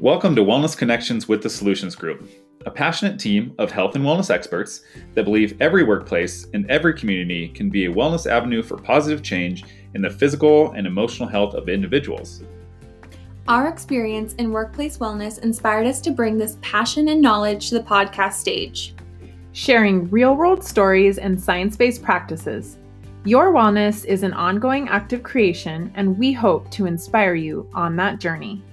Welcome to Wellness Connections with the Solutions Group, a passionate team of health and wellness experts that believe every workplace and every community can be a wellness avenue for positive change in the physical and emotional health of individuals. Our experience in workplace wellness inspired us to bring this passion and knowledge to the podcast stage. Sharing real world stories and science based practices. Your wellness is an ongoing act of creation, and we hope to inspire you on that journey.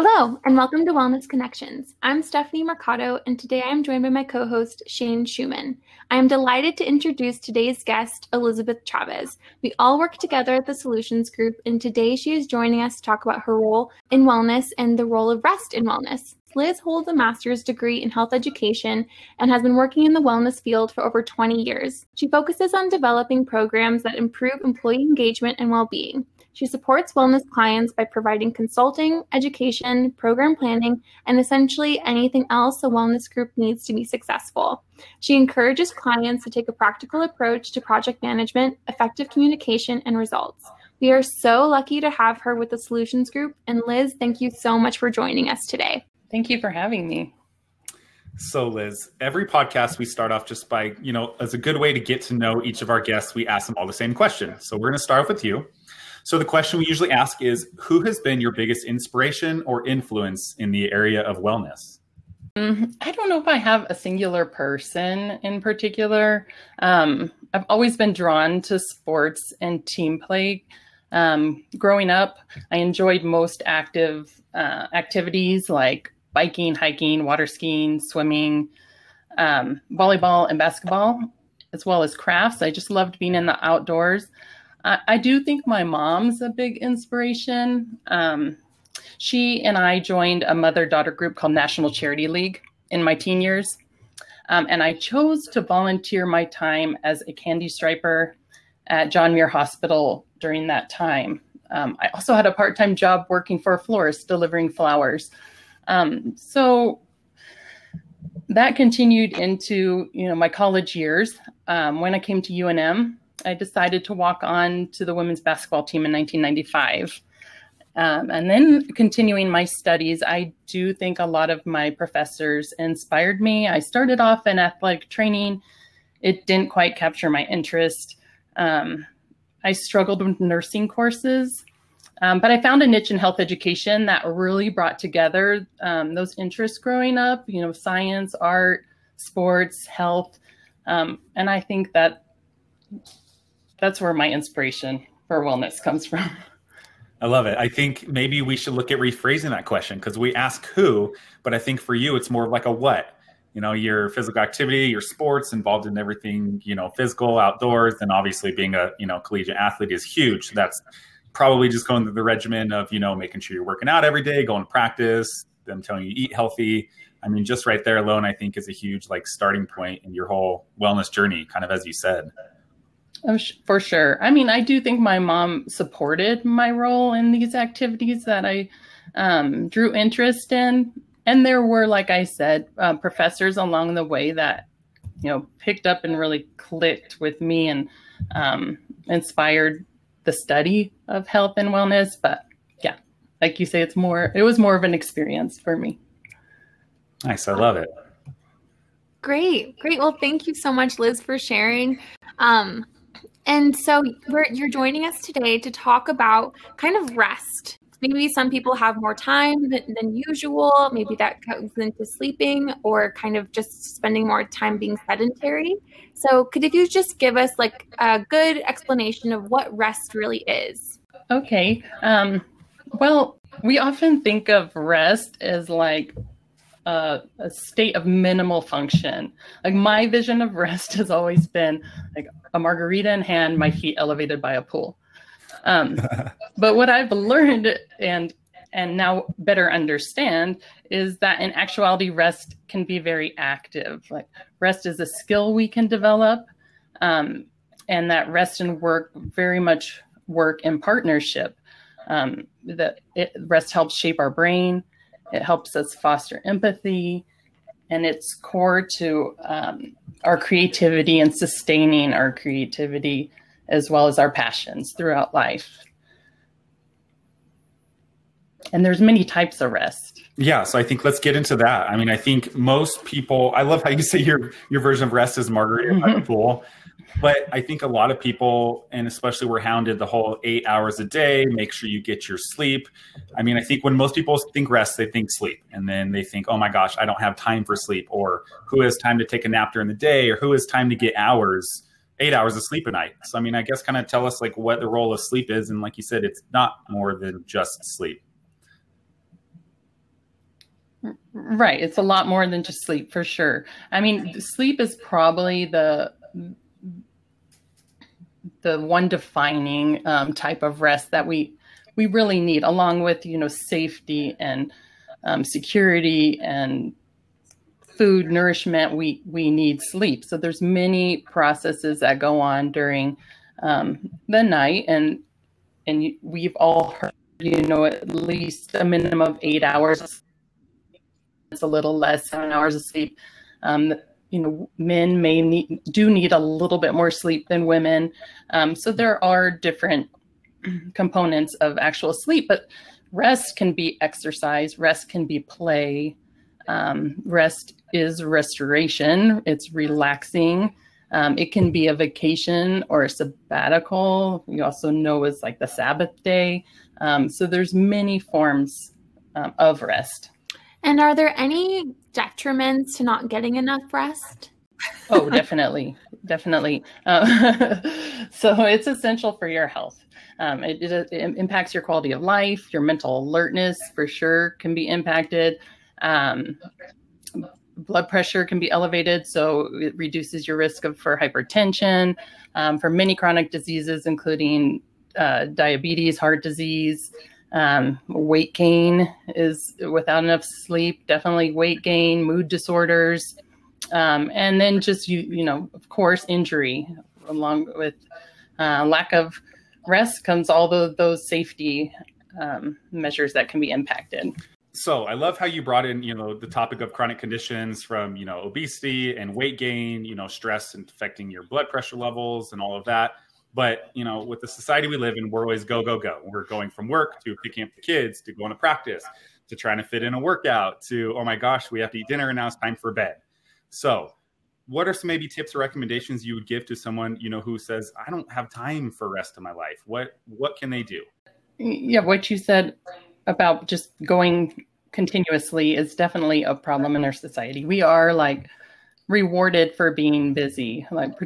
Hello, and welcome to Wellness Connections. I'm Stephanie Mercado, and today I am joined by my co host, Shane Schumann. I am delighted to introduce today's guest, Elizabeth Chavez. We all work together at the Solutions Group, and today she is joining us to talk about her role in wellness and the role of rest in wellness. Liz holds a master's degree in health education and has been working in the wellness field for over 20 years. She focuses on developing programs that improve employee engagement and well being. She supports wellness clients by providing consulting, education, program planning, and essentially anything else a wellness group needs to be successful. She encourages clients to take a practical approach to project management, effective communication, and results. We are so lucky to have her with the Solutions Group. And Liz, thank you so much for joining us today. Thank you for having me. So, Liz, every podcast we start off just by, you know, as a good way to get to know each of our guests, we ask them all the same question. So, we're going to start off with you. So the question we usually ask is who has been your biggest inspiration or influence in the area of wellness? Mm-hmm. I don't know if I have a singular person in particular. Um, I've always been drawn to sports and team play. Um, growing up, I enjoyed most active uh, activities like biking, hiking, water skiing, swimming, um, volleyball, and basketball, as well as crafts. I just loved being in the outdoors. I, I do think my mom's a big inspiration. Um, she and I joined a mother daughter group called National Charity League in my teen years. Um, and I chose to volunteer my time as a candy striper at John Muir Hospital during that time. Um, I also had a part time job working for a florist delivering flowers. Um, so that continued into you know my college years. Um, when I came to UNM, I decided to walk on to the women's basketball team in 1995. Um, and then continuing my studies, I do think a lot of my professors inspired me. I started off in athletic training, it didn't quite capture my interest. Um, I struggled with nursing courses, um, but I found a niche in health education that really brought together um, those interests growing up, you know, science, art, sports, health. Um, and I think that that's where my inspiration for wellness comes from. I love it. I think maybe we should look at rephrasing that question because we ask who, but I think for you it's more like a what. You know, your physical activity, your sports, involved in everything, you know, physical, outdoors, and obviously being a, you know, collegiate athlete is huge. That's probably just going through the regimen of, you know, making sure you're working out every day, going to practice, them telling you eat healthy. I mean, just right there alone, I think is a huge like starting point in your whole wellness journey, kind of as you said. Oh, for sure. I mean, I do think my mom supported my role in these activities that I um, drew interest in. And there were, like I said, uh, professors along the way that, you know, picked up and really clicked with me and um, inspired the study of health and wellness. But yeah, like you say, it's more, it was more of an experience for me. Nice. I love it. Great. Great. Well, thank you so much, Liz, for sharing. Um, and so you're joining us today to talk about kind of rest. Maybe some people have more time than, than, usual. Maybe that goes into sleeping or kind of just spending more time being sedentary. So, could if you just give us like a good explanation of what rest really is? Okay. Um, well, we often think of rest as like a, a, state of minimal function. Like my vision of rest has always been like a margarita in hand, my feet elevated by a pool. Um, but what I've learned and and now better understand is that in actuality, rest can be very active. Like rest is a skill we can develop, um, and that rest and work very much work in partnership. Um, that it, rest helps shape our brain it helps us foster empathy, and it's core to um, our creativity and sustaining our creativity as well as our passions throughout life. and there's many types of rest. Yeah, so I think let's get into that. I mean, I think most people. I love how you say your your version of rest is margarita by the pool, but I think a lot of people, and especially we're hounded the whole eight hours a day. Make sure you get your sleep. I mean, I think when most people think rest, they think sleep, and then they think, oh my gosh, I don't have time for sleep, or who has time to take a nap during the day, or who has time to get hours eight hours of sleep a night. So I mean, I guess kind of tell us like what the role of sleep is, and like you said, it's not more than just sleep. Right. It's a lot more than just sleep for sure. I mean, sleep is probably the the one defining um, type of rest that we we really need, along with you know safety and um, security and food nourishment. We we need sleep. So there's many processes that go on during um, the night, and and we've all heard you know at least a minimum of eight hours it's a little less, seven hours of sleep. Um, you know, men may need do need a little bit more sleep than women. Um, so there are different components of actual sleep, but rest can be exercise, rest can be play, um, rest is restoration, it's relaxing. Um, it can be a vacation or a sabbatical. You also know as like the Sabbath day. Um, so there's many forms um, of rest. And are there any detriments to not getting enough rest? oh, definitely, definitely. Uh, so it's essential for your health. Um, it, it, it, impacts your quality of life, your mental alertness for sure can be impacted. Um, blood pressure can be elevated, so it reduces your risk of for hypertension, um, for many chronic diseases, including uh, diabetes, heart disease. Um, weight gain is without enough sleep, definitely weight gain, mood disorders, um, and then just you you know of course injury along with uh, lack of rest comes all the, those safety um, measures that can be impacted. So I love how you brought in, you know, the topic of chronic conditions from, you know, obesity and weight gain, you know, stress and affecting your blood pressure levels and all of that. But you know, with the society we live in, we're always go go go. We're going from work to picking up the kids to going to practice to trying to fit in a workout to oh my gosh, we have to eat dinner and now it's time for bed. So, what are some maybe tips or recommendations you would give to someone you know who says I don't have time for rest of my life? What what can they do? Yeah, what you said about just going continuously is definitely a problem in our society. We are like rewarded for being busy. Like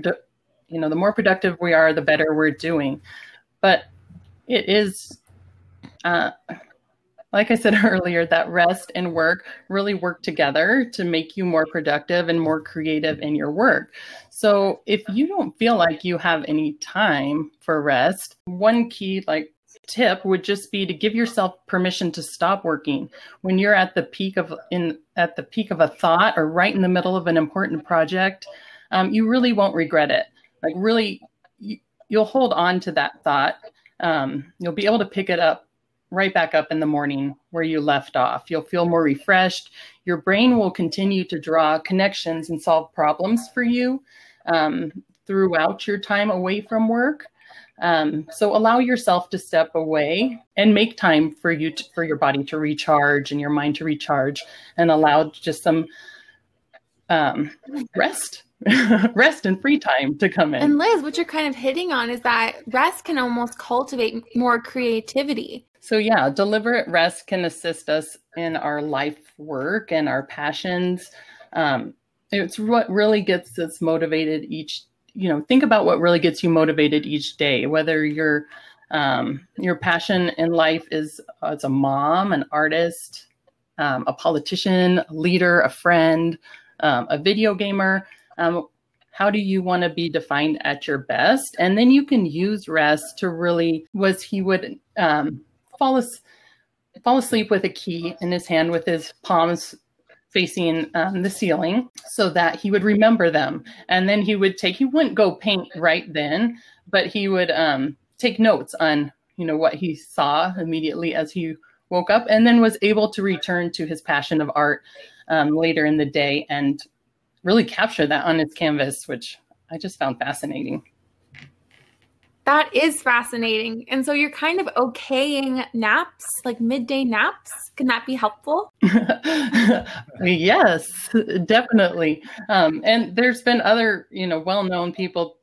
you know the more productive we are the better we're doing. But it is uh, like i said earlier that rest and work really work together to make you more productive and more creative in your work. So if you don't feel like you have any time for rest one key like tip would just be to give yourself permission to stop working. When you're at the peak of in at the peak of a thought or right in the middle of an important project um, you really won't regret it like really you, will hold on to that thought. Um, you'll be able to pick it up right back up in the morning where you left off. You'll feel more refreshed. Your brain will continue to draw connections and solve problems for you um, throughout your time away from work. Um, so allow yourself to step away and make time for you to, for your body to recharge and your mind to recharge and allow just some um, rest rest and free time to come in. And Liz, what you're kind of hitting on is that rest can almost cultivate more creativity. So, yeah, deliberate rest can assist us in our life work and our passions. Um, it's what really gets us motivated each, you know, think about what really gets you motivated each day, whether your um, your passion in life is as a mom, an artist, um, a politician, a leader, a friend, um, a video gamer um, how do you want to be defined at your best? And then you can use rest to really, was he would um, fall, as, fall asleep with a key in his hand with his palms facing um, the ceiling so that he would remember them. And then he would take, he wouldn't go paint right then, but he would um, take notes on, you know, what he saw immediately as he woke up and then was able to return to his passion of art um, later in the day and really capture that on its canvas, which I just found fascinating. That is fascinating. And so you're kind of okaying naps, like midday naps. Can that be helpful? yes, definitely. Um, and there's been other, you know, well-known people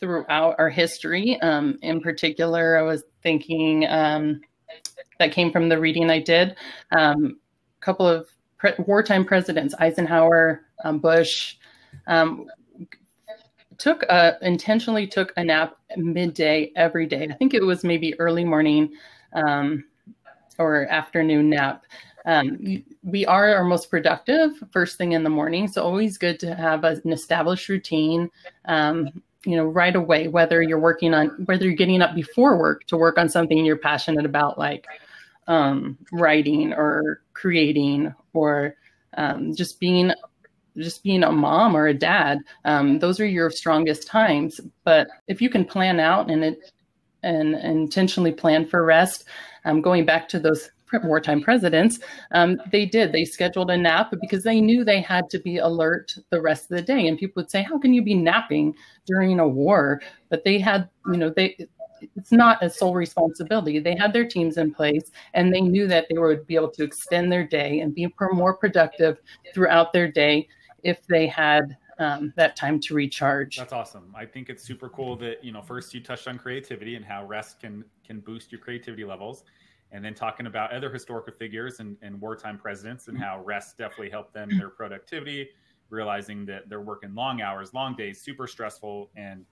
throughout our history. Um, in particular, I was thinking um, that came from the reading I did. Um, a couple of pre- wartime presidents, Eisenhower, um, Bush, um, took a intentionally took a nap midday every day. I think it was maybe early morning um, or afternoon nap. Um, we are our most productive first thing in the morning, so always good to have an established routine. Um, you know, right away, whether you're working on whether you're getting up before work to work on something you're passionate about, like um, writing or creating or um, just being just being a mom or a dad, um, those are your strongest times. But if you can plan out and it and, and intentionally plan for rest, um, going back to those wartime presidents, um, they did. They scheduled a nap because they knew they had to be alert the rest of the day. And people would say, "How can you be napping during a war?" But they had, you know, they it's not a sole responsibility. They had their teams in place and they knew that they would be able to extend their day and be more productive throughout their day if they had um, that time to recharge. That's awesome. I think it's super cool that you know first you touched on creativity and how rest can can boost your creativity levels, and then talking about other historical figures and, and wartime presidents and how rest definitely helped them their productivity, realizing that they're working long hours, long days, super stressful, and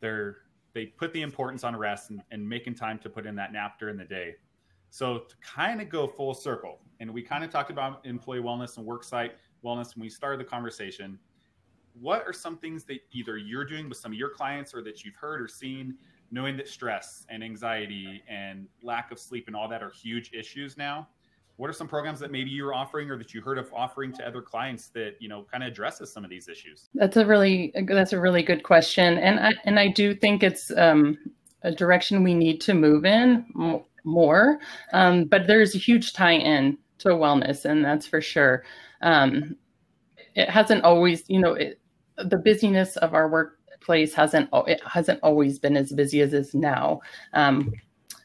they're they put the importance on rest and, and making time to put in that nap during the day. So to kind of go full circle, and we kind of talked about employee wellness and worksite wellness when we started the conversation what are some things that either you're doing with some of your clients or that you've heard or seen knowing that stress and anxiety and lack of sleep and all that are huge issues now? What are some programs that maybe you're offering or that you heard of offering to other clients that you know kind of addresses some of these issues? That's a really that's a really good question and i and i do think it's um, a direction we need to move in more um, but there's a huge tie in to wellness and that's for sure um, it hasn't always, you know, it, the busyness of our workplace hasn't it hasn't always been as busy as is now. Um,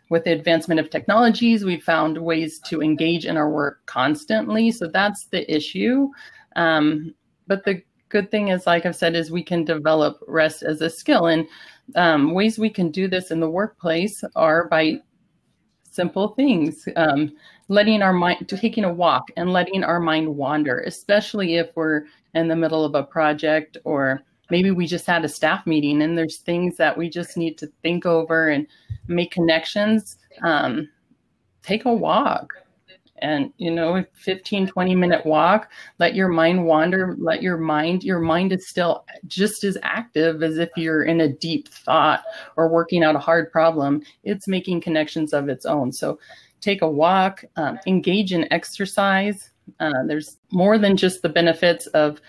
with the advancement of technologies, we've found ways to engage in our work constantly. So that's the issue. Um, but the good thing is, like I've said, is we can develop rest as a skill. And um, ways we can do this in the workplace are by simple things. Um, letting our mind, taking a walk and letting our mind wander, especially if we're in the middle of a project or maybe we just had a staff meeting and there's things that we just need to think over and make connections. Um, take a walk and you know 15 20 minute walk let your mind wander let your mind your mind is still just as active as if you're in a deep thought or working out a hard problem it's making connections of its own so take a walk um, engage in exercise uh, there's more than just the benefits of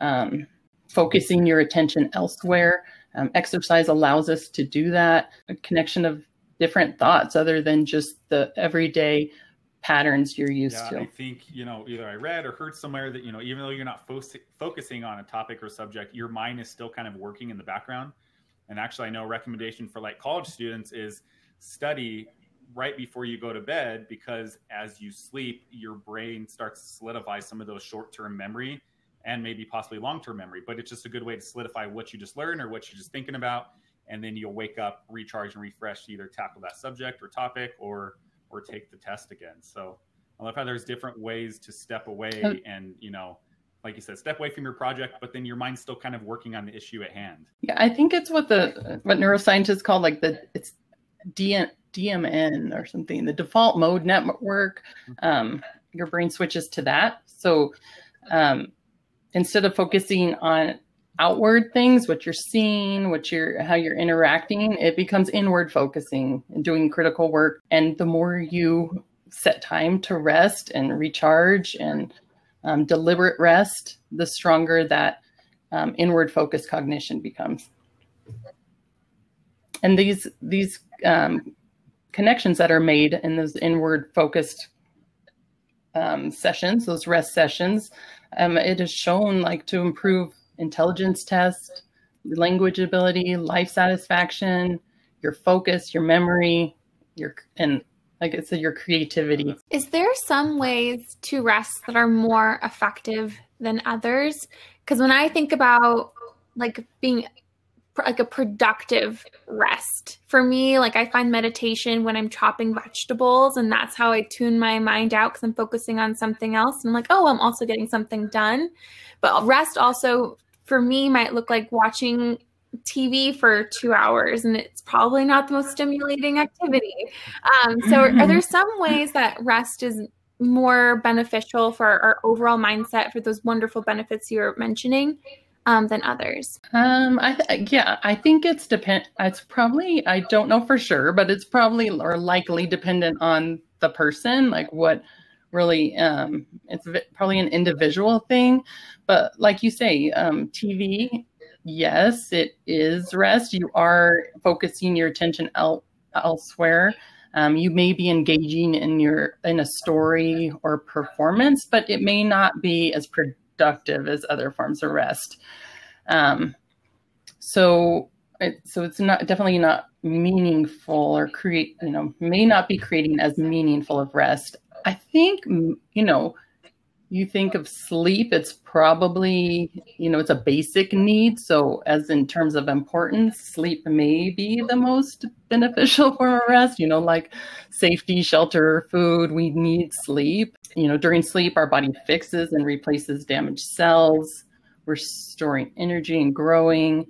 um, focusing your attention elsewhere um, exercise allows us to do that a connection of different thoughts other than just the everyday patterns you're used yeah, to. I think, you know, either I read or heard somewhere that, you know, even though you're not fo- focusing on a topic or subject, your mind is still kind of working in the background. And actually, I know a recommendation for like college students is study right before you go to bed because as you sleep, your brain starts to solidify some of those short term memory and maybe possibly long term memory. But it's just a good way to solidify what you just learned or what you're just thinking about. And then you'll wake up, recharge, and refresh to either tackle that subject or topic or or take the test again. So I love how there's different ways to step away oh. and, you know, like you said, step away from your project, but then your mind's still kind of working on the issue at hand. Yeah, I think it's what the what neuroscientists call like the it's DM, DMN or something, the default mode network. Um, your brain switches to that. So um, instead of focusing on outward things, what you're seeing, what you're how you're interacting, it becomes inward focusing and doing critical work. And the more you set time to rest and recharge and um, deliberate rest, the stronger that um, inward focus cognition becomes. And these these um, connections that are made in those inward focused um, sessions, those rest sessions, um, it is shown like to improve intelligence test, language ability, life satisfaction, your focus, your memory, your and like I said, your creativity. Is there some ways to rest that are more effective than others? Because when I think about like being like a productive rest. For me, like I find meditation when I'm chopping vegetables, and that's how I tune my mind out because I'm focusing on something else. And I'm like, oh, I'm also getting something done. But rest also for me might look like watching TV for two hours, and it's probably not the most stimulating activity. Um, so, are, are there some ways that rest is more beneficial for our overall mindset for those wonderful benefits you're mentioning? Um, than others? Um, I th- yeah, I think it's depend. It's probably I don't know for sure, but it's probably or likely dependent on the person, like what really um, it's probably an individual thing. But like you say, um, TV, yes, it is rest. You are focusing your attention el- elsewhere. Um, you may be engaging in your in a story or performance, but it may not be as productive productive as other forms of rest. Um, so, it, so it's not definitely not meaningful or create, you know, may not be creating as meaningful of rest. I think, you know, you think of sleep, it's probably, you know, it's a basic need. So, as in terms of importance, sleep may be the most beneficial form of rest, you know, like safety, shelter, food, we need sleep. You know, during sleep, our body fixes and replaces damaged cells. We're storing energy and growing.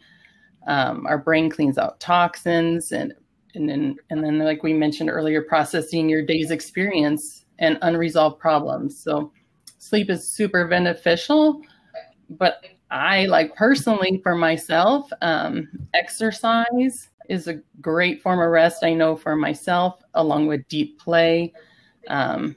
Um, our brain cleans out toxins and and then and then like we mentioned earlier processing your day's experience and unresolved problems so sleep is super beneficial, but I like personally for myself, um, exercise is a great form of rest. I know for myself, along with deep play, um,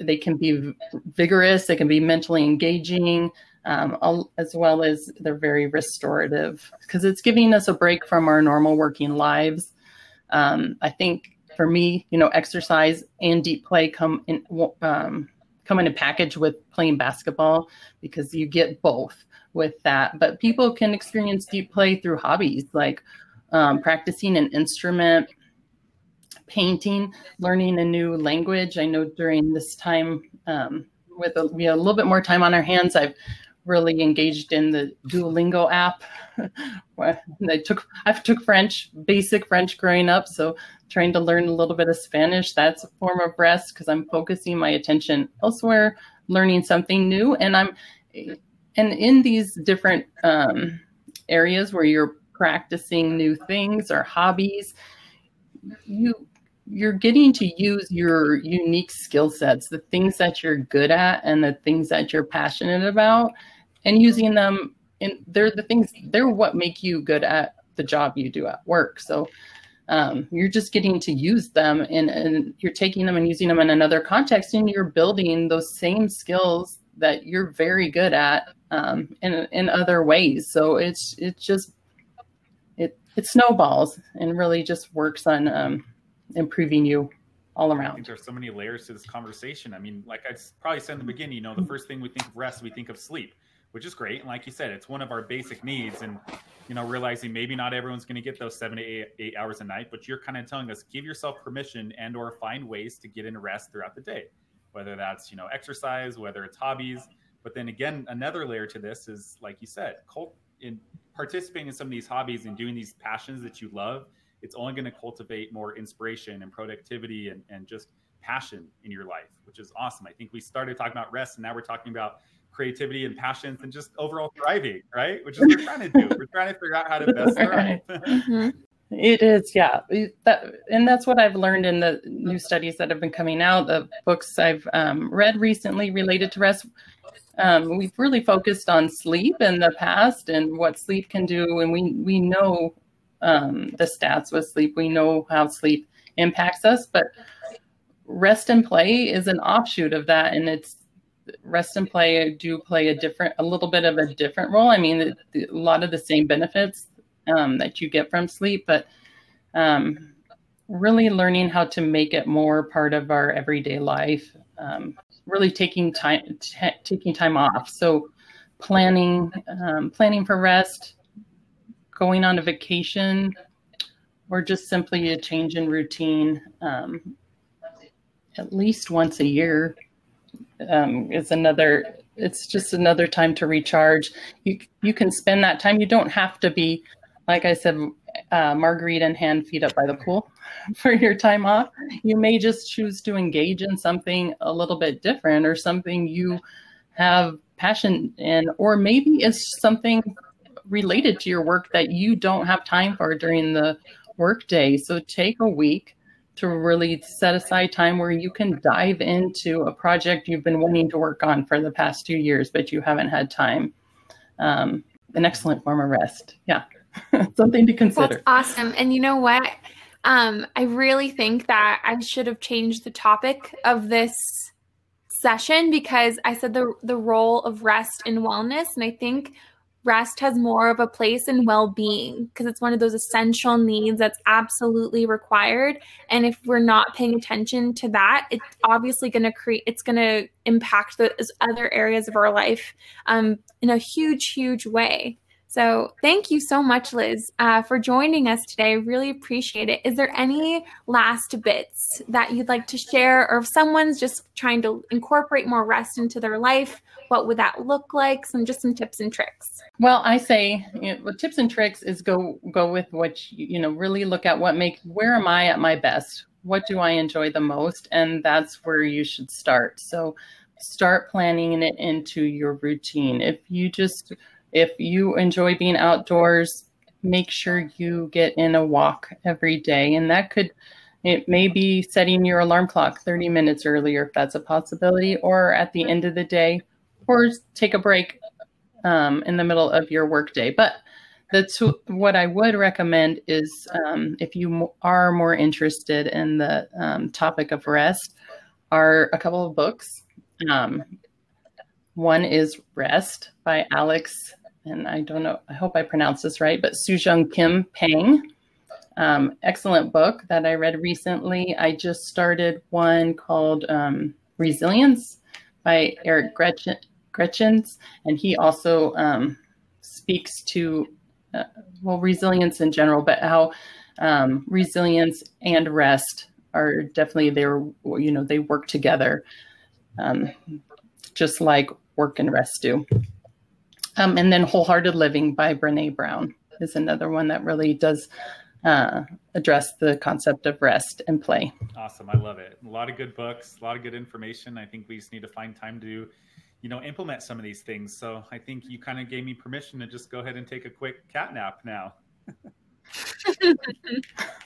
they can be vigorous, they can be mentally engaging, um, as well as they're very restorative because it's giving us a break from our normal working lives. Um, I think for me, you know, exercise and deep play come in um, come in a package with playing basketball because you get both with that. But people can experience deep play through hobbies like um, practicing an instrument, painting, learning a new language. I know during this time, um, with a, we a little bit more time on our hands, I've really engaged in the Duolingo app. I took I took French, basic French growing up, so trying to learn a little bit of Spanish. That's a form of rest because I'm focusing my attention elsewhere, learning something new, and I'm and in these different um, areas where you're practicing new things or hobbies, you you're getting to use your unique skill sets, the things that you're good at and the things that you're passionate about, and using them. And they're the things they're what make you good at the job you do at work. So um, you're just getting to use them and, and you're taking them and using them in another context and you're building those same skills that you're very good at um, in, in other ways. So it's, it's just, it, it snowballs and really just works on um, improving you all around. there's so many layers to this conversation. I mean, like I probably said in the beginning, you know, the mm-hmm. first thing we think of rest, we think of sleep, which is great. And like you said, it's one of our basic needs. And you know, realizing maybe not everyone's going to get those seven to eight, eight hours a night, but you're kind of telling us give yourself permission and or find ways to get in rest throughout the day, whether that's you know exercise, whether it's hobbies. But then again, another layer to this is like you said, cult in participating in some of these hobbies and doing these passions that you love. It's only going to cultivate more inspiration and productivity and, and just passion in your life, which is awesome. I think we started talking about rest and now we're talking about creativity and passions and just overall thriving, right? Which is what we're trying to do. We're trying to figure out how to best thrive. mm-hmm. It is, yeah. That, and that's what I've learned in the new studies that have been coming out, the books I've um, read recently related to rest. Um, we've really focused on sleep in the past and what sleep can do. And we, we know um, the stats with sleep, we know how sleep impacts us, but rest and play is an offshoot of that. And it's rest and play do play a different, a little bit of a different role. I mean, the, the, a lot of the same benefits um, that you get from sleep, but um, really learning how to make it more part of our everyday life. Um, really taking time, t- taking time off. So planning, um, planning for rest, going on a vacation, or just simply a change in routine um, at least once a year um, is another it's just another time to recharge. You you can spend that time. You don't have to be like i said uh, margarita in hand feet up by the pool for your time off. You may just choose to engage in something a little bit different or something you have passion in or maybe it's something related to your work that you don't have time for during the workday so take a week to really set aside time where you can dive into a project you've been wanting to work on for the past two years, but you haven't had time. Um, an excellent form of rest. Yeah, something to consider. That's awesome. And you know what? Um, I really think that I should have changed the topic of this session because I said the the role of rest and wellness, and I think rest has more of a place in well-being because it's one of those essential needs that's absolutely required. And if we're not paying attention to that it's obviously going to create it's going to impact the other areas of our life um, in a huge huge way so thank you so much, Liz, uh, for joining us today. I really appreciate it. Is there any last bits that you'd like to share, or if someone's just trying to incorporate more rest into their life, what would that look like? Some just some tips and tricks. Well, I say you know, tips and tricks is go go with what you, you know really look at what make where am I at my best? What do I enjoy the most? And that's where you should start. So start planning it into your routine. If you just if you enjoy being outdoors, make sure you get in a walk every day. And that could, it may be setting your alarm clock 30 minutes earlier if that's a possibility, or at the end of the day, or take a break um, in the middle of your workday. But that's what I would recommend is um, if you are more interested in the um, topic of rest, are a couple of books. Um, one is Rest by Alex and I don't know, I hope I pronounced this right, but Soojung Kim Pang. Um, excellent book that I read recently. I just started one called um, Resilience by Eric Gretchen, Gretchens, and he also um, speaks to, uh, well, resilience in general, but how um, resilience and rest are definitely there, you know, they work together, um, just like work and rest do. Um, and then Wholehearted Living by Brene Brown is another one that really does uh, address the concept of rest and play. Awesome. I love it. A lot of good books, a lot of good information. I think we just need to find time to, you know, implement some of these things. So I think you kind of gave me permission to just go ahead and take a quick cat nap now.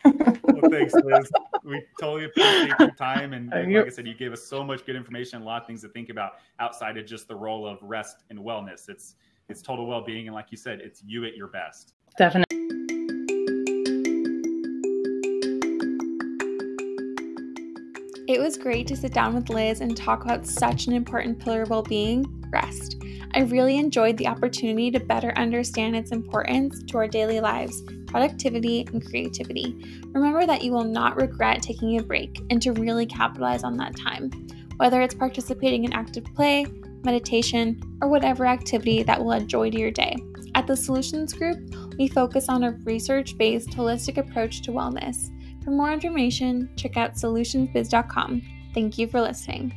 well, thanks, Liz. We totally appreciate your time. And like I said, you gave us so much good information, a lot of things to think about outside of just the role of rest and wellness. It's it's total well-being and like you said it's you at your best definitely It was great to sit down with Liz and talk about such an important pillar of well being rest. I really enjoyed the opportunity to better understand its importance to our daily lives, productivity, and creativity. Remember that you will not regret taking a break and to really capitalize on that time. Whether it's participating in active play, meditation, or whatever activity that will add joy to your day. At the Solutions Group, we focus on a research based holistic approach to wellness. For more information, check out solutionsbiz.com. Thank you for listening.